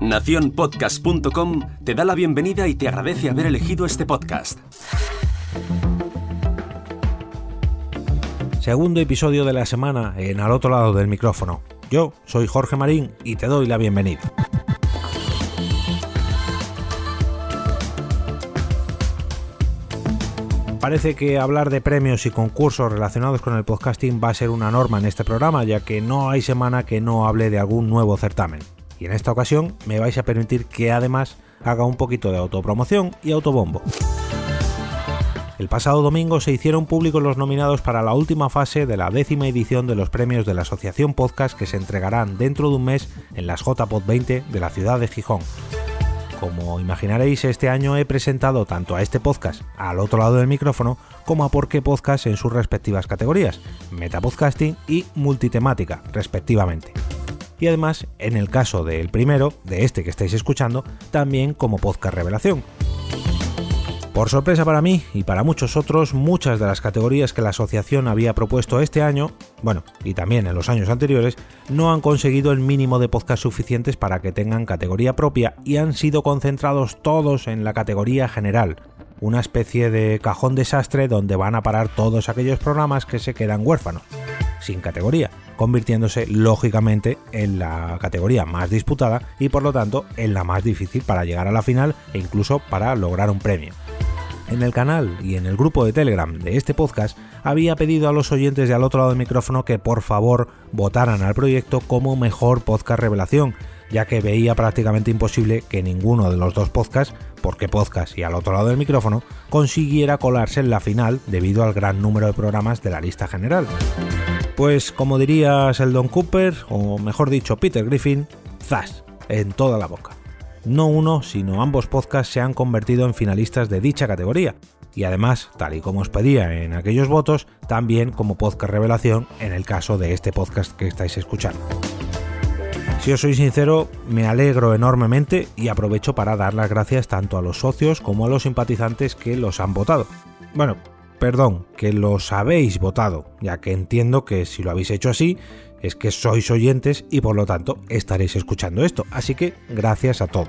Naciónpodcast.com te da la bienvenida y te agradece haber elegido este podcast. Segundo episodio de la semana en Al otro lado del micrófono. Yo soy Jorge Marín y te doy la bienvenida. Parece que hablar de premios y concursos relacionados con el podcasting va a ser una norma en este programa, ya que no hay semana que no hable de algún nuevo certamen. Y en esta ocasión me vais a permitir que además haga un poquito de autopromoción y autobombo. El pasado domingo se hicieron públicos los nominados para la última fase de la décima edición de los premios de la Asociación Podcast que se entregarán dentro de un mes en las JPod 20 de la ciudad de Gijón. Como imaginaréis, este año he presentado tanto a este podcast al otro lado del micrófono como a Por qué Podcast en sus respectivas categorías, Metapodcasting y Multitemática, respectivamente. Y además, en el caso del primero, de este que estáis escuchando, también como podcast revelación. Por sorpresa para mí y para muchos otros, muchas de las categorías que la asociación había propuesto este año, bueno, y también en los años anteriores, no han conseguido el mínimo de podcast suficientes para que tengan categoría propia y han sido concentrados todos en la categoría general, una especie de cajón desastre donde van a parar todos aquellos programas que se quedan huérfanos, sin categoría, convirtiéndose lógicamente en la categoría más disputada y por lo tanto en la más difícil para llegar a la final e incluso para lograr un premio. En el canal y en el grupo de Telegram de este podcast había pedido a los oyentes de al otro lado del micrófono que por favor votaran al proyecto como mejor podcast revelación, ya que veía prácticamente imposible que ninguno de los dos podcasts, porque podcast y al otro lado del micrófono, consiguiera colarse en la final debido al gran número de programas de la lista general. Pues como diría Sheldon Cooper, o mejor dicho Peter Griffin, zas, en toda la boca no uno, sino ambos podcasts se han convertido en finalistas de dicha categoría. Y además, tal y como os pedía en aquellos votos, también como podcast revelación en el caso de este podcast que estáis escuchando. Si os soy sincero, me alegro enormemente y aprovecho para dar las gracias tanto a los socios como a los simpatizantes que los han votado. Bueno, perdón, que los habéis votado, ya que entiendo que si lo habéis hecho así, es que sois oyentes y por lo tanto estaréis escuchando esto. Así que gracias a todos.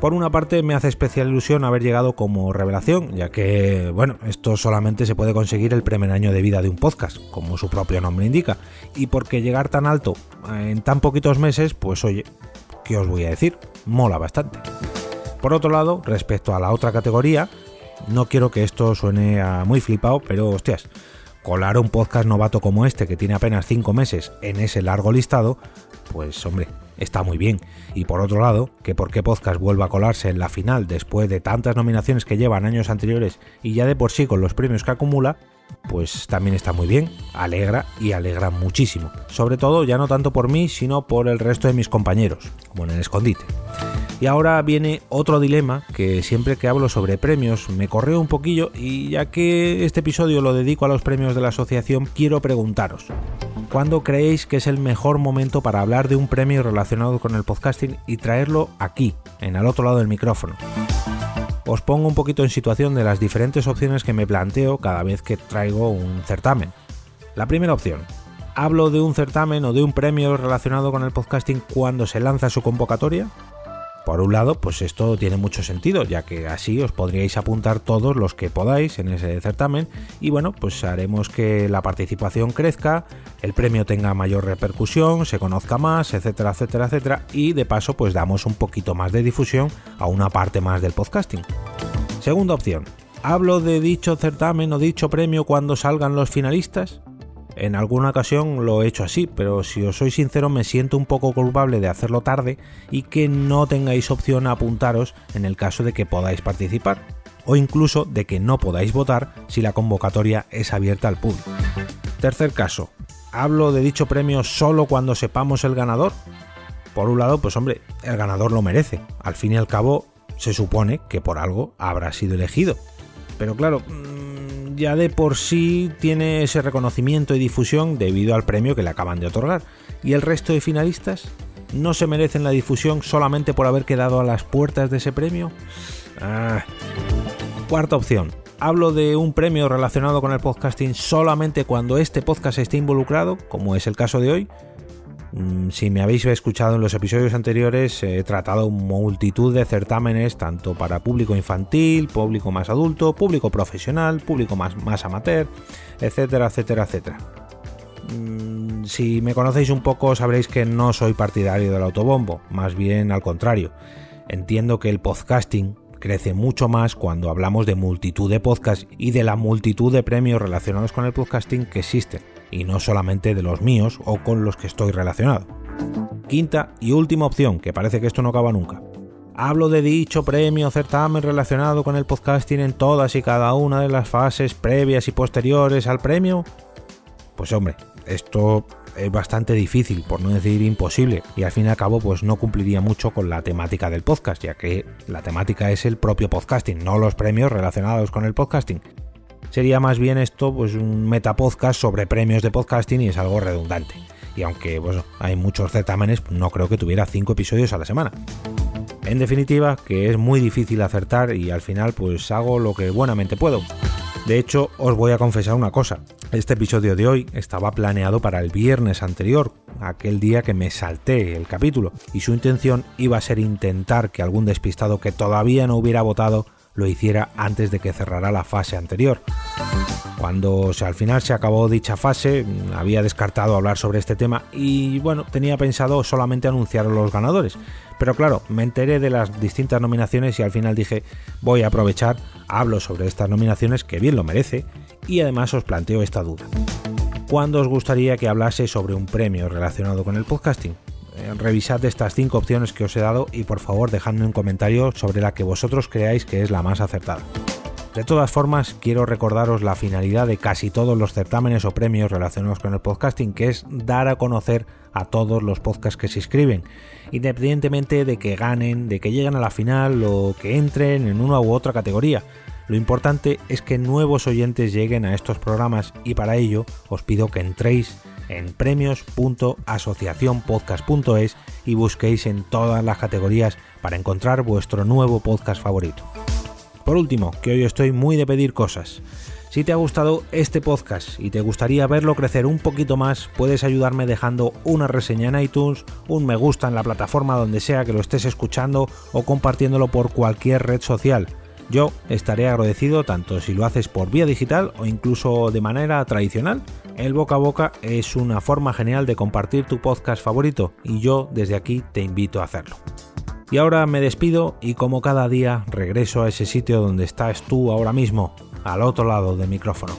Por una parte me hace especial ilusión haber llegado como revelación, ya que, bueno, esto solamente se puede conseguir el primer año de vida de un podcast, como su propio nombre indica, y porque llegar tan alto en tan poquitos meses, pues oye, ¿qué os voy a decir? Mola bastante. Por otro lado, respecto a la otra categoría, no quiero que esto suene a muy flipado, pero hostias, colar un podcast novato como este que tiene apenas 5 meses en ese largo listado, pues hombre, está muy bien. Y por otro lado, que por qué podcast vuelva a colarse en la final después de tantas nominaciones que llevan años anteriores y ya de por sí con los premios que acumula, pues también está muy bien, alegra y alegra muchísimo. Sobre todo ya no tanto por mí, sino por el resto de mis compañeros, como en el escondite. Y ahora viene otro dilema que siempre que hablo sobre premios me correo un poquillo y ya que este episodio lo dedico a los premios de la asociación, quiero preguntaros, ¿cuándo creéis que es el mejor momento para hablar de un premio relacionado con el podcasting y traerlo aquí, en el otro lado del micrófono? Os pongo un poquito en situación de las diferentes opciones que me planteo cada vez que traigo un certamen. La primera opción, hablo de un certamen o de un premio relacionado con el podcasting cuando se lanza su convocatoria. Por un lado, pues esto tiene mucho sentido, ya que así os podríais apuntar todos los que podáis en ese certamen y bueno, pues haremos que la participación crezca, el premio tenga mayor repercusión, se conozca más, etcétera, etcétera, etcétera, y de paso pues damos un poquito más de difusión a una parte más del podcasting. Segunda opción, ¿hablo de dicho certamen o dicho premio cuando salgan los finalistas? En alguna ocasión lo he hecho así, pero si os soy sincero me siento un poco culpable de hacerlo tarde y que no tengáis opción a apuntaros en el caso de que podáis participar, o incluso de que no podáis votar si la convocatoria es abierta al público. Tercer caso, ¿hablo de dicho premio solo cuando sepamos el ganador? Por un lado, pues hombre, el ganador lo merece. Al fin y al cabo, se supone que por algo habrá sido elegido. Pero claro, ya de por sí tiene ese reconocimiento y difusión debido al premio que le acaban de otorgar. ¿Y el resto de finalistas? ¿No se merecen la difusión solamente por haber quedado a las puertas de ese premio? Ah. Cuarta opción. Hablo de un premio relacionado con el podcasting solamente cuando este podcast esté involucrado, como es el caso de hoy. Mm, si me habéis escuchado en los episodios anteriores, he tratado multitud de certámenes, tanto para público infantil, público más adulto, público profesional, público más, amateur, etcétera, etcétera, etcétera. Mm, si me conocéis un poco sabréis que no soy partidario del autobombo, más bien al contrario. Entiendo que el podcasting crece mucho más cuando hablamos de multitud de podcasts y de la multitud de premios relacionados con el podcasting que existen, y no solamente de los míos o con los que estoy relacionado. Quinta y última opción, que parece que esto no acaba nunca. Hablo de dicho premio certamen relacionado con el podcasting en todas y cada una de las fases previas y posteriores al premio. Pues hombre, esto es bastante difícil, por no decir imposible, y al fin y al cabo pues no cumpliría mucho con la temática del podcast, ya que la temática es el propio podcasting, no los premios relacionados con el podcasting. Sería más bien esto pues un metapodcast sobre premios de podcasting y es algo redundante. Y aunque bueno, hay muchos certámenes, no creo que tuviera 5 episodios a la semana. En definitiva, que es muy difícil acertar y al final pues hago lo que buenamente puedo. De hecho, os voy a confesar una cosa. Este episodio de hoy estaba planeado para el viernes anterior, aquel día que me salté el capítulo, y su intención iba a ser intentar que algún despistado que todavía no hubiera votado lo hiciera antes de que cerrara la fase anterior. Cuando al final se acabó dicha fase, había descartado hablar sobre este tema y bueno, tenía pensado solamente anunciar a los ganadores. Pero claro, me enteré de las distintas nominaciones y al final dije, voy a aprovechar, hablo sobre estas nominaciones que bien lo merece y además os planteo esta duda. ¿Cuándo os gustaría que hablase sobre un premio relacionado con el podcasting? Eh, revisad estas cinco opciones que os he dado y por favor dejadme un comentario sobre la que vosotros creáis que es la más acertada. De todas formas, quiero recordaros la finalidad de casi todos los certámenes o premios relacionados con el podcasting, que es dar a conocer a todos los podcasts que se inscriben, independientemente de que ganen, de que lleguen a la final o que entren en una u otra categoría. Lo importante es que nuevos oyentes lleguen a estos programas y para ello os pido que entréis en premios.asociacionpodcast.es y busquéis en todas las categorías para encontrar vuestro nuevo podcast favorito. Por último, que hoy estoy muy de pedir cosas. Si te ha gustado este podcast y te gustaría verlo crecer un poquito más, puedes ayudarme dejando una reseña en iTunes, un me gusta en la plataforma donde sea que lo estés escuchando o compartiéndolo por cualquier red social. Yo estaré agradecido tanto si lo haces por vía digital o incluso de manera tradicional. El boca a boca es una forma genial de compartir tu podcast favorito y yo desde aquí te invito a hacerlo. Y ahora me despido y como cada día regreso a ese sitio donde estás tú ahora mismo, al otro lado del micrófono.